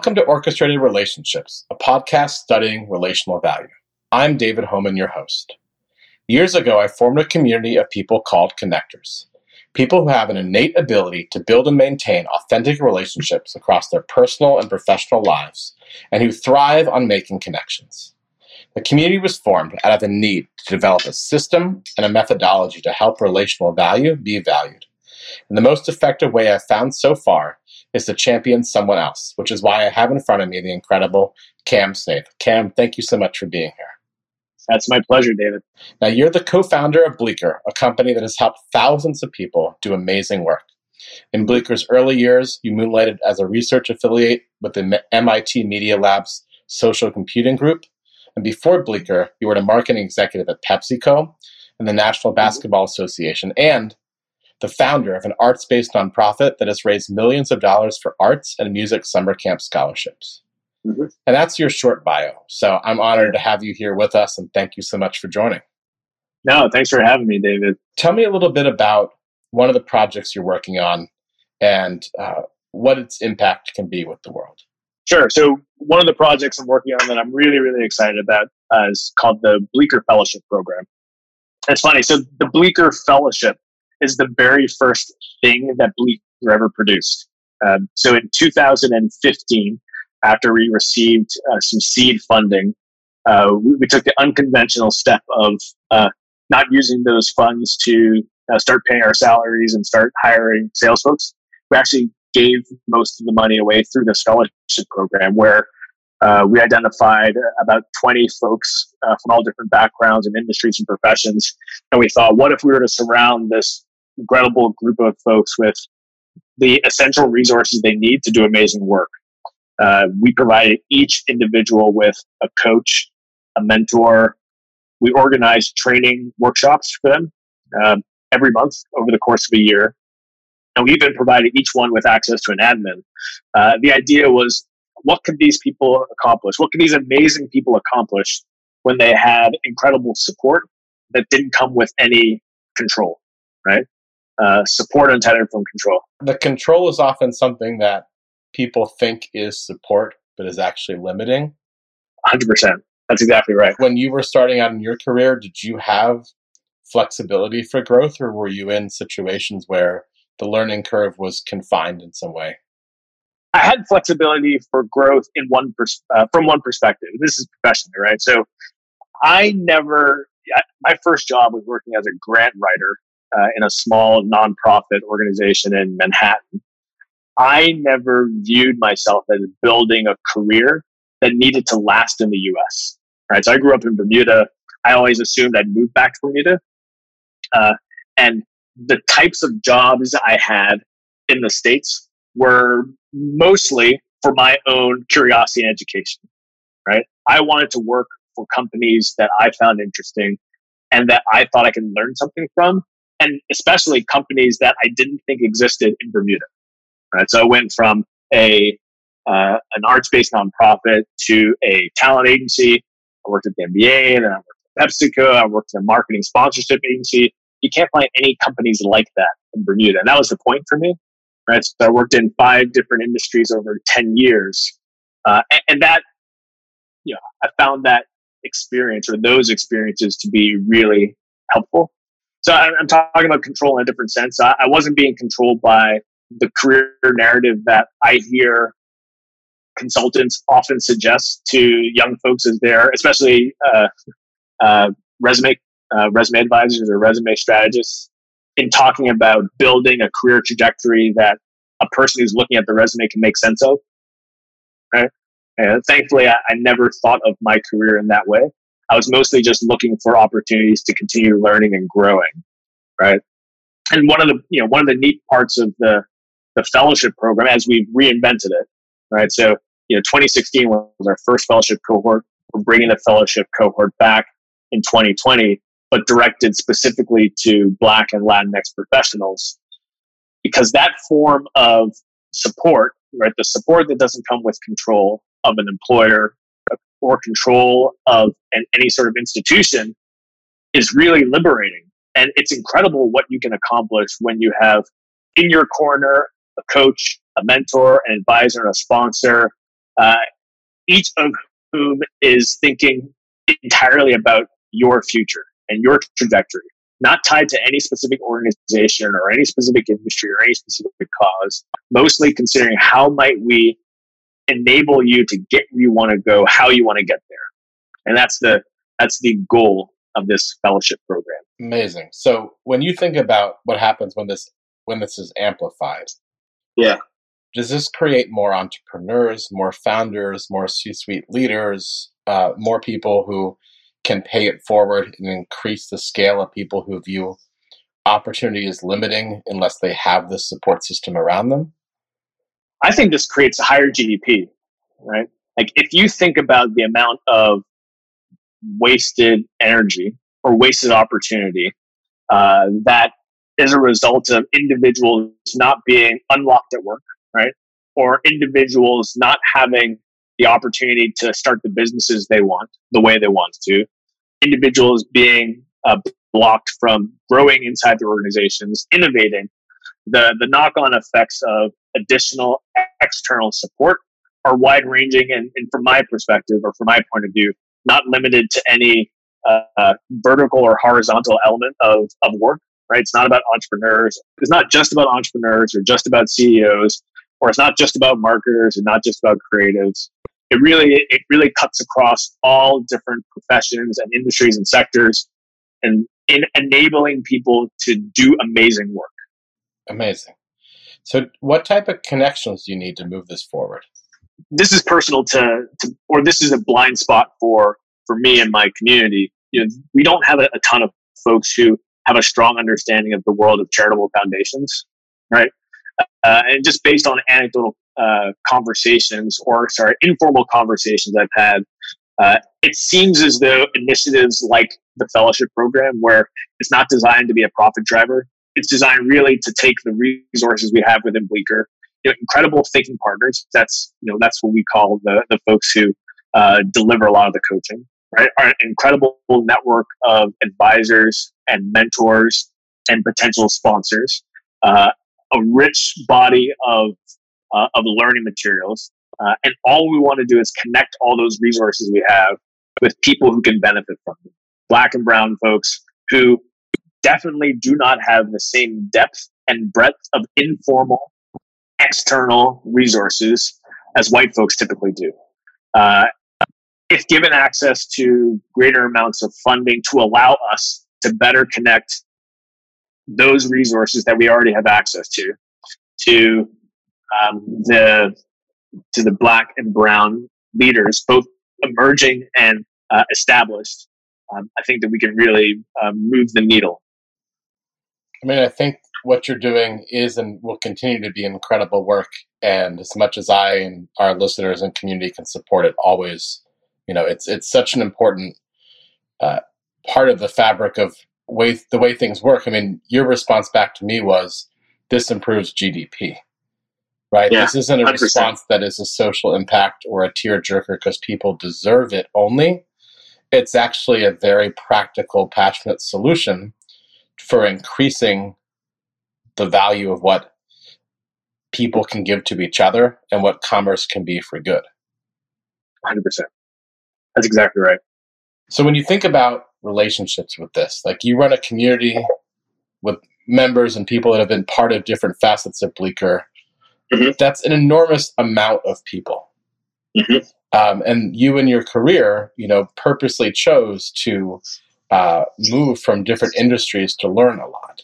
Welcome to Orchestrated Relationships, a podcast studying relational value. I'm David Homan, your host. Years ago, I formed a community of people called connectors. People who have an innate ability to build and maintain authentic relationships across their personal and professional lives, and who thrive on making connections. The community was formed out of the need to develop a system and a methodology to help relational value be valued. And the most effective way I've found so far is to champion someone else, which is why I have in front of me the incredible Cam Snaith. Cam, thank you so much for being here. That's my pleasure, David. Now, you're the co founder of Bleecker, a company that has helped thousands of people do amazing work. In Bleecker's early years, you moonlighted as a research affiliate with the MIT Media Lab's Social Computing Group. And before Bleecker, you were a marketing executive at PepsiCo and the National mm-hmm. Basketball Association and the founder of an arts based nonprofit that has raised millions of dollars for arts and music summer camp scholarships. Mm-hmm. And that's your short bio. So I'm honored to have you here with us and thank you so much for joining. No, thanks for having me, David. Tell me a little bit about one of the projects you're working on and uh, what its impact can be with the world. Sure. So one of the projects I'm working on that I'm really, really excited about uh, is called the Bleecker Fellowship Program. It's funny. So the Bleecker Fellowship is the very first thing that Bleecker ever produced. Um, so in 2015, after we received uh, some seed funding, uh, we, we, took the unconventional step of uh, not using those funds to uh, start paying our salaries and start hiring sales folks. We actually gave most of the money away through the scholarship program, where uh, we identified about 20 folks uh, from all different backgrounds and industries and professions. And we thought, what if we were to surround this incredible group of folks with the essential resources they need to do amazing work. Uh, we provided each individual with a coach, a mentor. We organized training workshops for them um, every month over the course of a year. And we even provided each one with access to an admin. Uh, the idea was what could these people accomplish? What could these amazing people accomplish when they had incredible support that didn't come with any control, right? Uh, support untethered from control. The control is often something that people think is support, but is actually limiting. 100%. That's exactly right. When you were starting out in your career, did you have flexibility for growth, or were you in situations where the learning curve was confined in some way? I had flexibility for growth in one pers- uh, from one perspective. This is professionally, right? So I never. My first job was working as a grant writer uh, in a small nonprofit organization in Manhattan. I never viewed myself as building a career that needed to last in the US. Right. So I grew up in Bermuda. I always assumed I'd move back to Bermuda. Uh, and the types of jobs I had in the States were mostly for my own curiosity and education. Right. I wanted to work for companies that I found interesting and that I thought I could learn something from and especially companies that I didn't think existed in Bermuda. Right. So I went from a uh, an arts based nonprofit to a talent agency. I worked at the NBA, and then I worked at PepsiCo. I worked at a marketing sponsorship agency. You can't find any companies like that in Bermuda, and that was the point for me. Right. So I worked in five different industries over ten years, uh, and, and that you know I found that experience or those experiences to be really helpful so I'm talking about control in a different sense. I wasn't being controlled by the career narrative that I hear consultants often suggest to young folks as they're, especially uh, uh, resume uh, resume advisors or resume strategists, in talking about building a career trajectory that a person who's looking at the resume can make sense of. Right. And thankfully, I, I never thought of my career in that way. I was mostly just looking for opportunities to continue learning and growing, right? And one of the you know one of the neat parts of the the fellowship program as we've reinvented it, right? So you know, 2016 was our first fellowship cohort. We're bringing the fellowship cohort back in 2020, but directed specifically to Black and Latinx professionals, because that form of support, right, the support that doesn't come with control of an employer or control of an, any sort of institution is really liberating. And it's incredible what you can accomplish when you have in your corner a coach, a mentor, an advisor, and a sponsor uh, each of whom is thinking entirely about your future and your trajectory, not tied to any specific organization or any specific industry or any specific cause, mostly considering how might we enable you to get where you want to go, how you want to get there. And that's the that's the goal of this fellowship program. Amazing. So when you think about what happens when this when this is amplified, yeah, does this create more entrepreneurs, more founders, more C-suite leaders, uh, more people who can pay it forward and increase the scale of people who view opportunity as limiting unless they have the support system around them? I think this creates a higher GDP, right? Like if you think about the amount of wasted energy or wasted opportunity uh, that is a result of individuals not being unlocked at work, right? Or individuals not having the opportunity to start the businesses they want the way they want to, individuals being uh, blocked from growing inside their organizations, innovating, the, the knock on effects of additional external support are wide ranging and, and, from my perspective or from my point of view, not limited to any uh, vertical or horizontal element of, of work, right? It's not about entrepreneurs. It's not just about entrepreneurs or just about CEOs, or it's not just about marketers and not just about creatives. It really, it really cuts across all different professions and industries and sectors and in enabling people to do amazing work. Amazing. So, what type of connections do you need to move this forward? This is personal to, to or this is a blind spot for for me and my community. You know, we don't have a, a ton of folks who have a strong understanding of the world of charitable foundations, right? Uh, and just based on anecdotal uh, conversations or sorry, informal conversations I've had, uh, it seems as though initiatives like the fellowship program, where it's not designed to be a profit driver, it's designed really to take the resources we have within Bleecker, you know, incredible thinking partners. That's you know that's what we call the the folks who uh, deliver a lot of the coaching. Right, our incredible network of advisors and mentors and potential sponsors, uh, a rich body of uh, of learning materials, uh, and all we want to do is connect all those resources we have with people who can benefit from them. Black and brown folks who definitely do not have the same depth and breadth of informal external resources as white folks typically do. Uh, if given access to greater amounts of funding to allow us to better connect those resources that we already have access to to um, the to the black and brown leaders, both emerging and uh, established, um, I think that we can really um, move the needle I mean, I think what you're doing is and will continue to be incredible work. And as much as I and our listeners and community can support it, always, you know, it's it's such an important uh, part of the fabric of way the way things work. I mean, your response back to me was, "This improves GDP." Right. Yeah, this isn't a 100%. response that is a social impact or a tearjerker because people deserve it only. It's actually a very practical, passionate solution for increasing the value of what people can give to each other and what commerce can be for good. 100%. That's exactly right. So when you think about relationships with this, like you run a community with members and people that have been part of different facets of Bleecker, mm-hmm. that's an enormous amount of people. Mm-hmm. Um, and you in your career, you know, purposely chose to uh, move from different industries to learn a lot.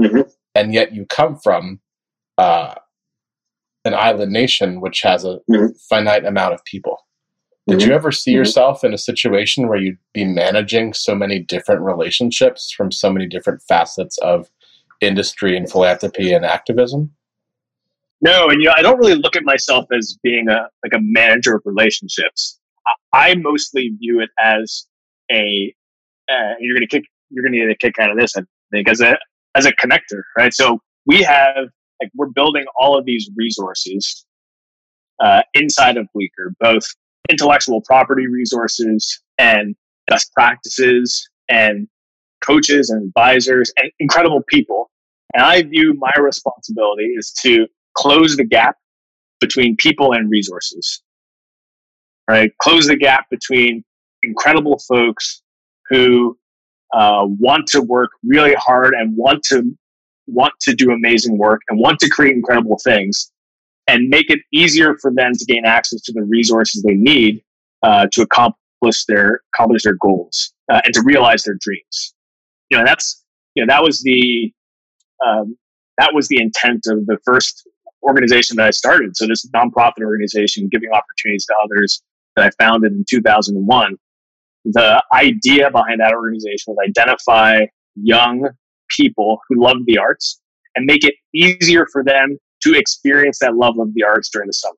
Mm-hmm. And yet you come from uh, an island nation which has a mm-hmm. finite amount of people. Did mm-hmm. you ever see mm-hmm. yourself in a situation where you'd be managing so many different relationships from so many different facets of industry and philanthropy and activism? No, and you know, I don't really look at myself as being a like a manager of relationships. I mostly view it as a you're going to kick, you're going to get a kick out of this, I think, as a, as a connector, right? So we have, like, we're building all of these resources uh, inside of Bleecker, both intellectual property resources and best practices and coaches and advisors and incredible people. And I view my responsibility is to close the gap between people and resources. right? Close the gap between incredible folks who uh, want to work really hard and want to want to do amazing work and want to create incredible things and make it easier for them to gain access to the resources they need uh, to accomplish their accomplish their goals uh, and to realize their dreams. You know, that's you know that was the um, that was the intent of the first organization that I started. So this nonprofit organization, giving opportunities to others that I founded in 2001. The idea behind that organization was identify young people who love the arts and make it easier for them to experience that love of the arts during the summer.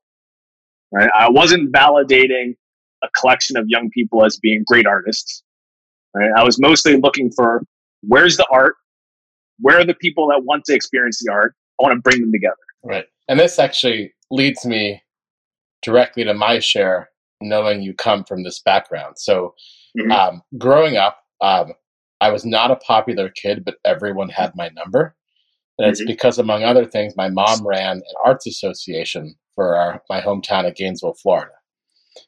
Right? I wasn't validating a collection of young people as being great artists. Right? I was mostly looking for where's the art, where are the people that want to experience the art. I want to bring them together. Right, and this actually leads me directly to my share, knowing you come from this background. So, mm-hmm. um, growing up, um, I was not a popular kid, but everyone had my number. And it's mm-hmm. because, among other things, my mom ran an arts association for our, my hometown of Gainesville, Florida.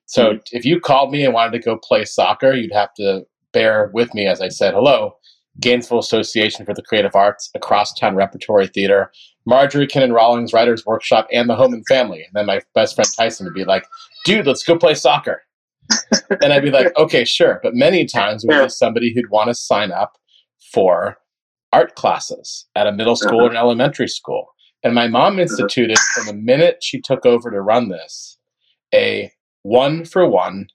So mm-hmm. if you called me and wanted to go play soccer, you'd have to bear with me as I said hello. Gainesville Association for the Creative Arts, Acrosstown repertory theater, Marjorie Kinnan Rawlings Writers Workshop, and the Home and Family. And then my best friend Tyson would be like, dude, let's go play soccer. And I'd be like, okay, sure. But many times we was somebody who'd want to sign up for art classes at a middle school uh-huh. or an elementary school. And my mom uh-huh. instituted from the minute she took over to run this a one for one.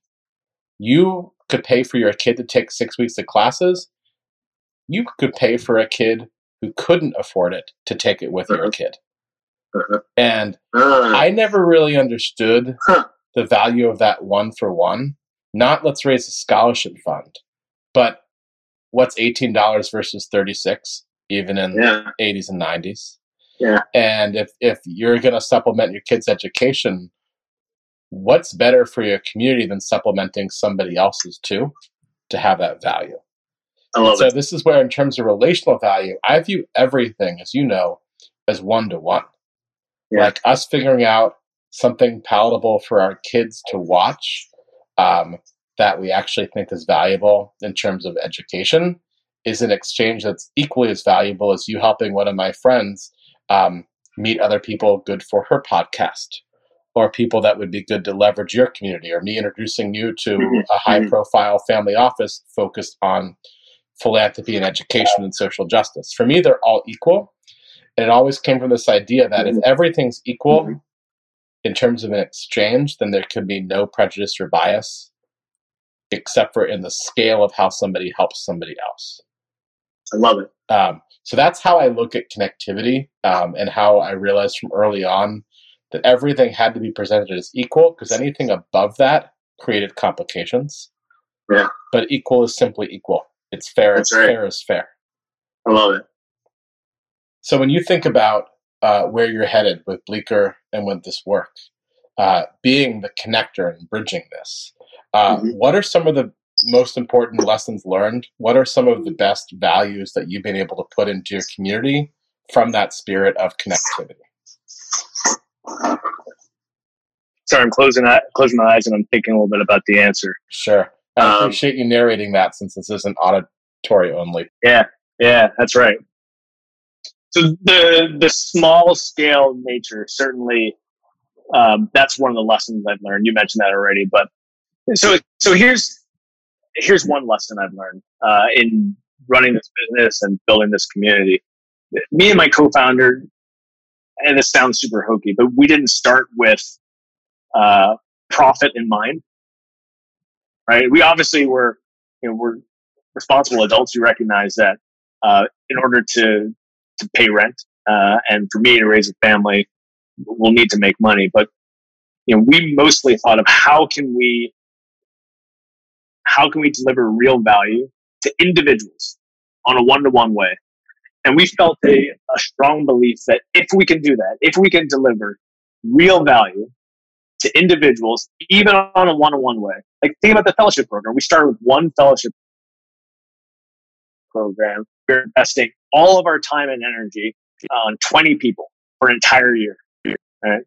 You could pay for your kid to take six weeks of classes. You could pay for a kid who couldn't afford it to take it with uh-huh. your kid. Uh-huh. And uh. I never really understood huh. The value of that one for one. Not let's raise a scholarship fund, but what's $18 versus 36 even in yeah. 80s and 90s yeah and if if you're going to supplement your kids education what's better for your community than supplementing somebody else's too to have that value I love so it. this is where in terms of relational value i view everything as you know as one to one like us figuring out something palatable for our kids to watch um, that we actually think is valuable in terms of education is an exchange that's equally as valuable as you helping one of my friends um, meet other people good for her podcast or people that would be good to leverage your community or me introducing you to mm-hmm. a high mm-hmm. profile family office focused on philanthropy and education and social justice for me they're all equal and it always came from this idea that if mm-hmm. everything's equal in terms of an exchange then there can be no prejudice or bias except for in the scale of how somebody helps somebody else. I love it. Um, so that's how I look at connectivity um, and how I realized from early on that everything had to be presented as equal because anything above that created complications. Yeah. But equal is simply equal. It's fair. That's it's right. fair is fair. I love it. So when you think about uh, where you're headed with Bleecker and with this work, uh, being the connector and bridging this, uh, mm-hmm. What are some of the most important lessons learned? What are some of the best values that you've been able to put into your community from that spirit of connectivity? Sorry, I'm closing closing my eyes and I'm thinking a little bit about the answer. Sure, I um, appreciate you narrating that since this isn't auditory only. Yeah, yeah, that's right. So the the small scale nature certainly um, that's one of the lessons I've learned. You mentioned that already, but so so here's here's one lesson I've learned uh, in running this business and building this community. Me and my co-founder, and this sounds super hokey, but we didn't start with uh, profit in mind, right? We obviously were, you know, we're responsible adults who recognize that uh, in order to to pay rent. Uh, and for me to raise a family, we'll need to make money. But you know, we mostly thought of how can we how can we deliver real value to individuals on a one-to-one way? And we felt a, a strong belief that if we can do that if we can deliver real value to individuals even on a one-on-one way like think about the fellowship program. We started with one fellowship program. We're investing all of our time and energy on 20 people for an entire year right?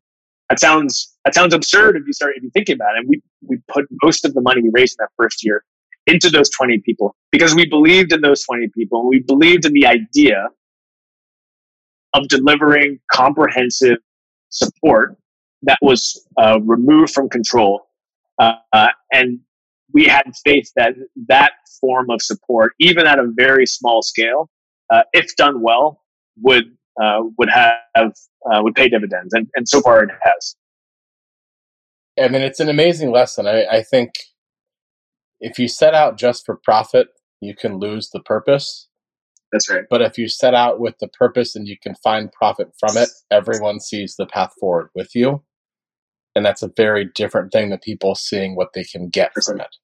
that sounds that sounds absurd if you start if you think about it we we put most of the money we raised in that first year into those 20 people because we believed in those 20 people. and We believed in the idea of delivering comprehensive support that was uh, removed from control. Uh, uh, and we had faith that that form of support, even at a very small scale, uh, if done well, would uh, would have uh, would pay dividends, and, and so far it has. I mean, it's an amazing lesson. I, I think if you set out just for profit, you can lose the purpose. That's right. But if you set out with the purpose and you can find profit from it, everyone sees the path forward with you. And that's a very different thing than people seeing what they can get from it.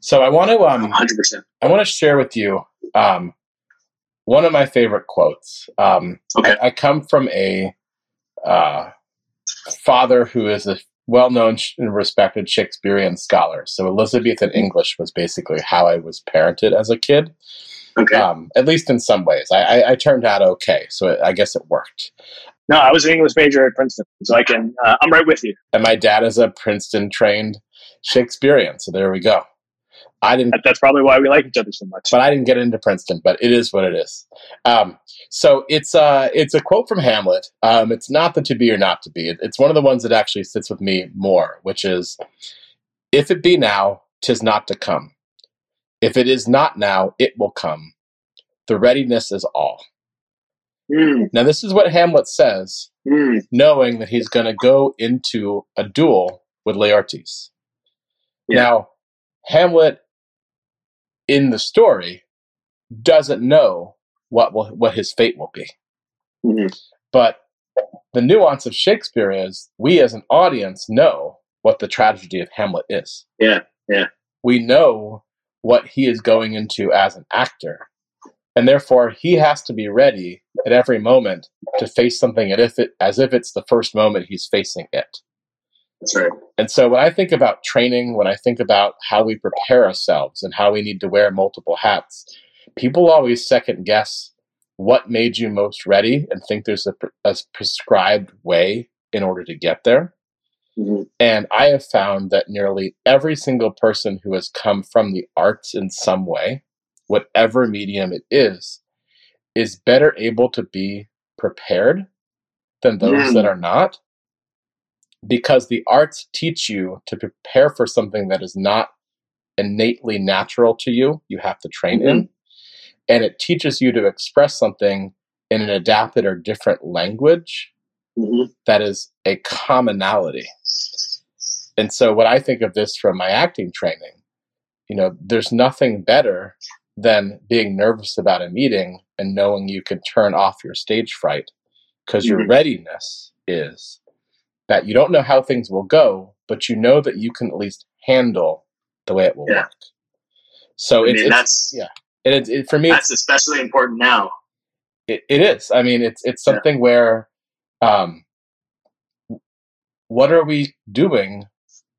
So I want to um 100%. I want to share with you um one of my favorite quotes. Um Okay. I, I come from a uh father who is a well-known sh- and respected Shakespearean scholar. So Elizabethan English was basically how I was parented as a kid. Okay. Um, at least in some ways, I, I, I turned out okay. So I guess it worked. no, I was an English major at Princeton, so I can. Uh, I'm right with you. And my dad is a Princeton trained Shakespearean. So there we go. I didn't That, that's probably why we like each other so much. but I didn't get into Princeton. But it is what it is. Um, so it's uh, it's a quote from Hamlet. Um, it's not the to be or not to be. It's one of the ones that actually sits with me more, which is, "If it be now, tis not to come. If it is not now, it will come. The readiness is all." Mm, Now, this is what Hamlet says, mm, knowing that he's going to go into a duel with Laertes. Yeah. Now, Hamlet in the story doesn't know what will, what his fate will be. mhm. But the nuance of Shakespeare is we as an audience know what the tragedy of Hamlet is. Yeah, yeah. We know what he is going into as an actor. And therefore, he has to be ready at every moment to face something as if, it, as if it's the first moment he's facing it. That's right. And so when I think about training, when I think about how we prepare ourselves and how we need to wear multiple hats, people always second guess what made you most ready and think there's a, a prescribed way in order to get there. Mhm. And I have found that nearly every single person who has come from the arts in some way, whatever medium it is, is better able to be prepared than those Mm. that are not. Because the arts teach you to prepare for something that is not innately natural to you, you have to train in. And it teaches you to express something in an adapted or different language Mhm. that is a commonality. And so when I think of this from my acting training, you know, there's nothing better than being nervous about a meeting and knowing you can turn off your stage fright because your Mhm. readiness is that you don't know how things will go, but you know that you can at least handle the way it will Yeah. work. So I it's, mean, it's that's yeah. and it, it, for me, that's especially important now. it, it is. I mean, it's it's Yeah. something where, um, what are we doing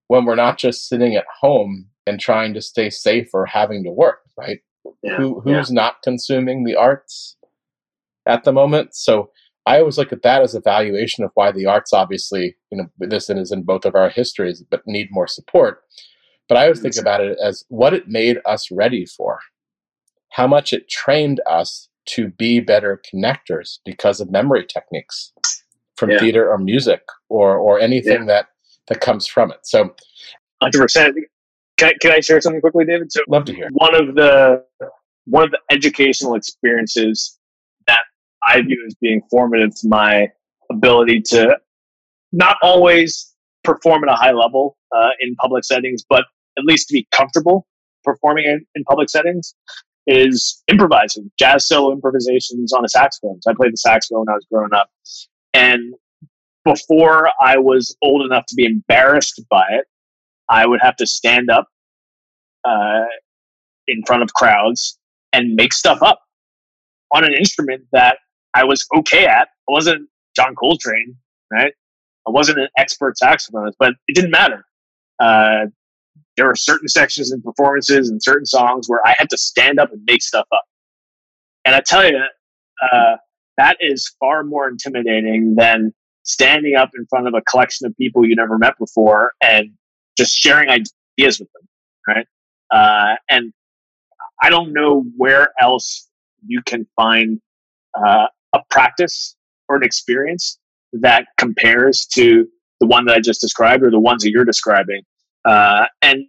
when we're not just sitting at home and trying to stay safe or having to work, right? Yeah. Who yeah. who's not consuming the arts at the moment? So I always look at that as a valuation of why the arts, obviously, you know, this is in both of our histories, but need more support. But I always think about it as what it made us ready for, how much it trained us to be better connectors because of memory techniques from Yeah. theater or music or or anything that that comes from it. So Hundred percent. Can, can I share something quickly, David? So love to hear. one of the one of the educational experiences I view as being formative to my ability to not always perform at a high level uh, in public settings, but at least to be comfortable performing in, in public settings is improvising, jazz solo improvisations on a saxophone. So I played the saxophone when I was growing up. And before I was old enough to be embarrassed by it, I would have to stand up uh, in front of crowds and make stuff up on an instrument that I was okay at. I wasn't John Coltrane, right? I wasn't an expert saxophonist, but it didn't matter. Uh, there were certain sections in performances and certain songs where I had to stand up and make stuff up. And I tell you, uh, that is far more intimidating than standing up in front of a collection of people you never met before and just sharing ideas with them, right? Uh, and I don't know where else you can find uh, a practice or an experience that compares to the one that I just described or the ones that you're describing. Uh, and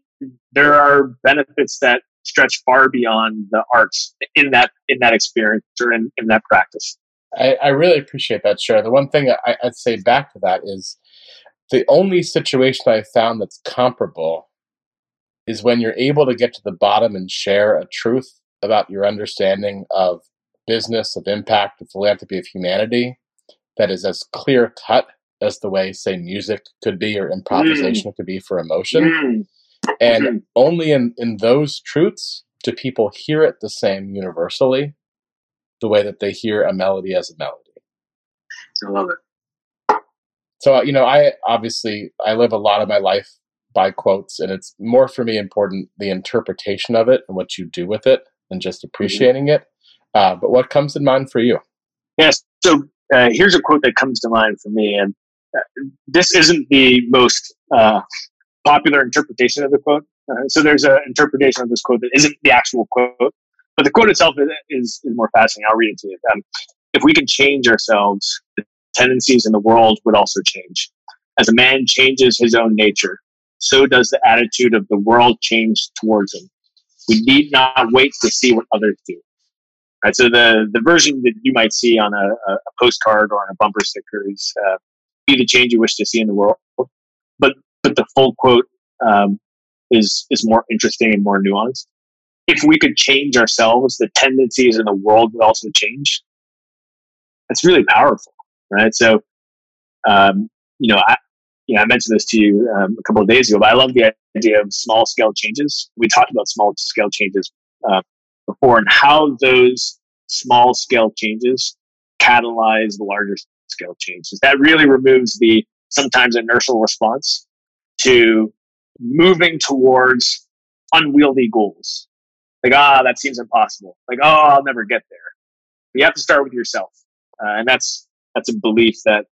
there are benefits that stretch far beyond the arts in that in that experience or in, in that practice. I, I really appreciate that, Share. The one thing I, I'd say back to that is the only situation I've found that's comparable is when you're able to get to the bottom and share a truth about your understanding of business, of impact, of philanthropy, of humanity that is as clear cut as the way, say, music could be or improvisation mm. could be for emotion. Mm. And mm-hmm. only in, in those truths do people hear it the same universally, the way that they hear a melody as a melody. I love it. So, uh, you know, I obviously I live a lot of my life by quotes, and it's more for me important the interpretation of it and what you do with it than just mm-hmm. appreciating mm-hmm. it. Uh, but what comes in mind for you? Yes. So uh, here's a quote that comes to mind for me, and uh, this isn't the most uh, popular interpretation of the quote. Uh, so there's an interpretation of this quote that isn't the actual quote, but the quote itself is, is, is more fascinating. I'll read it to you. Um, if we can change ourselves, the tendencies in the world would also change. As a man changes his own nature, so does the attitude of the world change towards him. We need not wait to see what others do. Right, so the, the version that you might see on a, a postcard or on a bumper sticker is uh, be the change you wish to see in the world. But but the full quote um, is is more interesting and more nuanced. If we could change ourselves, the tendencies in the world would also change. That's really powerful, right? So, um, you know, I you know I mentioned this to you um, a couple of days ago, but I love the idea of small scale changes. We talked about small scale changes uh, before and how those small scale changes catalyze the larger scale changes. That really removes the sometimes inertial response to moving towards unwieldy goals. Like, ah, that seems impossible. Like, oh, I'll never get there. You have to start with yourself. Uh, and that's, that's a belief that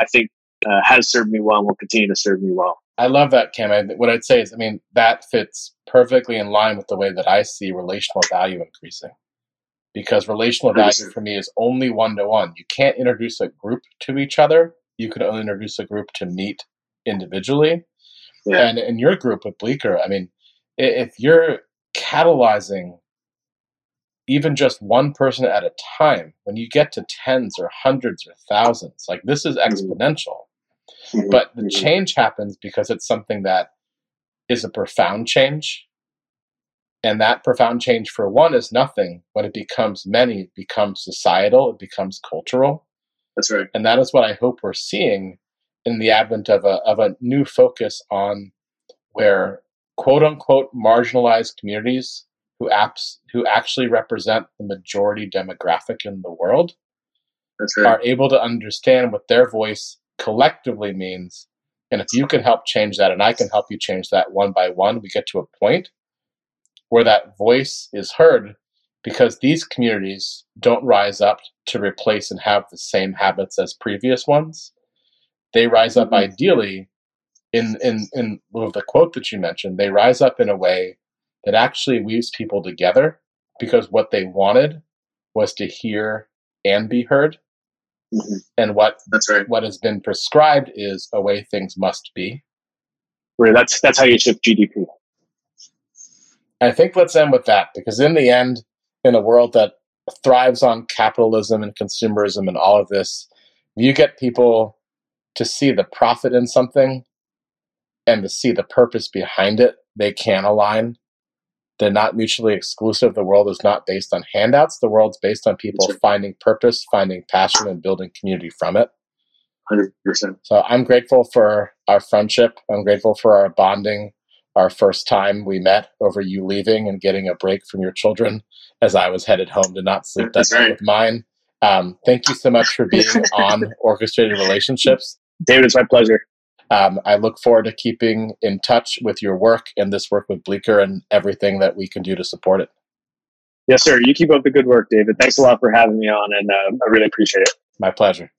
I think uh, has served me well and will continue to serve me well. I love that, Cam. I, what I'd say is, I mean, that fits perfectly in line with the way that I see relational value increasing. Because relational value for me is only one to one. You can't introduce a group to each other. You can only introduce a group to meet individually. Yeah. And in your group with Bleecker, I mean, if you're catalyzing even just one person at a time, when you get to tens or hundreds or thousands, like this is mm-hmm. exponential. Mm-hmm. But the mm-hmm. change happens because it's something that is a profound change. And that profound change for one is nothing. When it becomes many, it becomes societal, it becomes cultural. That's right. And that is what I hope we're seeing in the advent of a, of a new focus on where quote unquote marginalized communities who apps who actually represent the majority demographic in the world right. are able to understand what their voice collectively means. And if you can help change that, and I can help you change that one by one, we get to a point where that voice is heard because these communities don't rise up to replace and have the same habits as previous ones they rise up mm-hmm. ideally in in in the quote that you mentioned they rise up in a way that actually weaves people together because what they wanted was to hear and be heard mm-hmm. and what that's right what has been prescribed is a way things must be right that's that's how you shift gdp i think let's end with that because in the end in a world that thrives on capitalism and consumerism and all of this you get people to see the profit in something and to see the purpose behind it, they can align. They're not mutually exclusive. The world is not based on handouts. The world's based on people right. finding purpose, finding passion, and building community from it. 100%. So I'm grateful for our friendship. I'm grateful for our bonding, our first time we met over you leaving and getting a break from your children as I was headed home to not sleep that night right. with mine. Um, thank you so much for being on Orchestrated Relationships. David, it's my pleasure. Um, I look forward to keeping in touch with your work and this work with Bleecker and everything that we can do to support it. Yes, sir. You keep up the good work, David. Thanks a lot for having me on, and uh, I really appreciate it. My pleasure.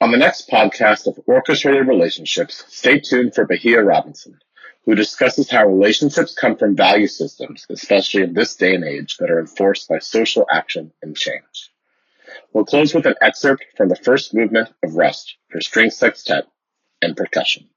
On the next podcast of Orchestrated Relationships, stay tuned for Bahia Robinson, who discusses how relationships come from value systems, especially in this day and age, that are enforced by social action and change. We'll close with an excerpt from the first movement of Rust for string sextet and percussion.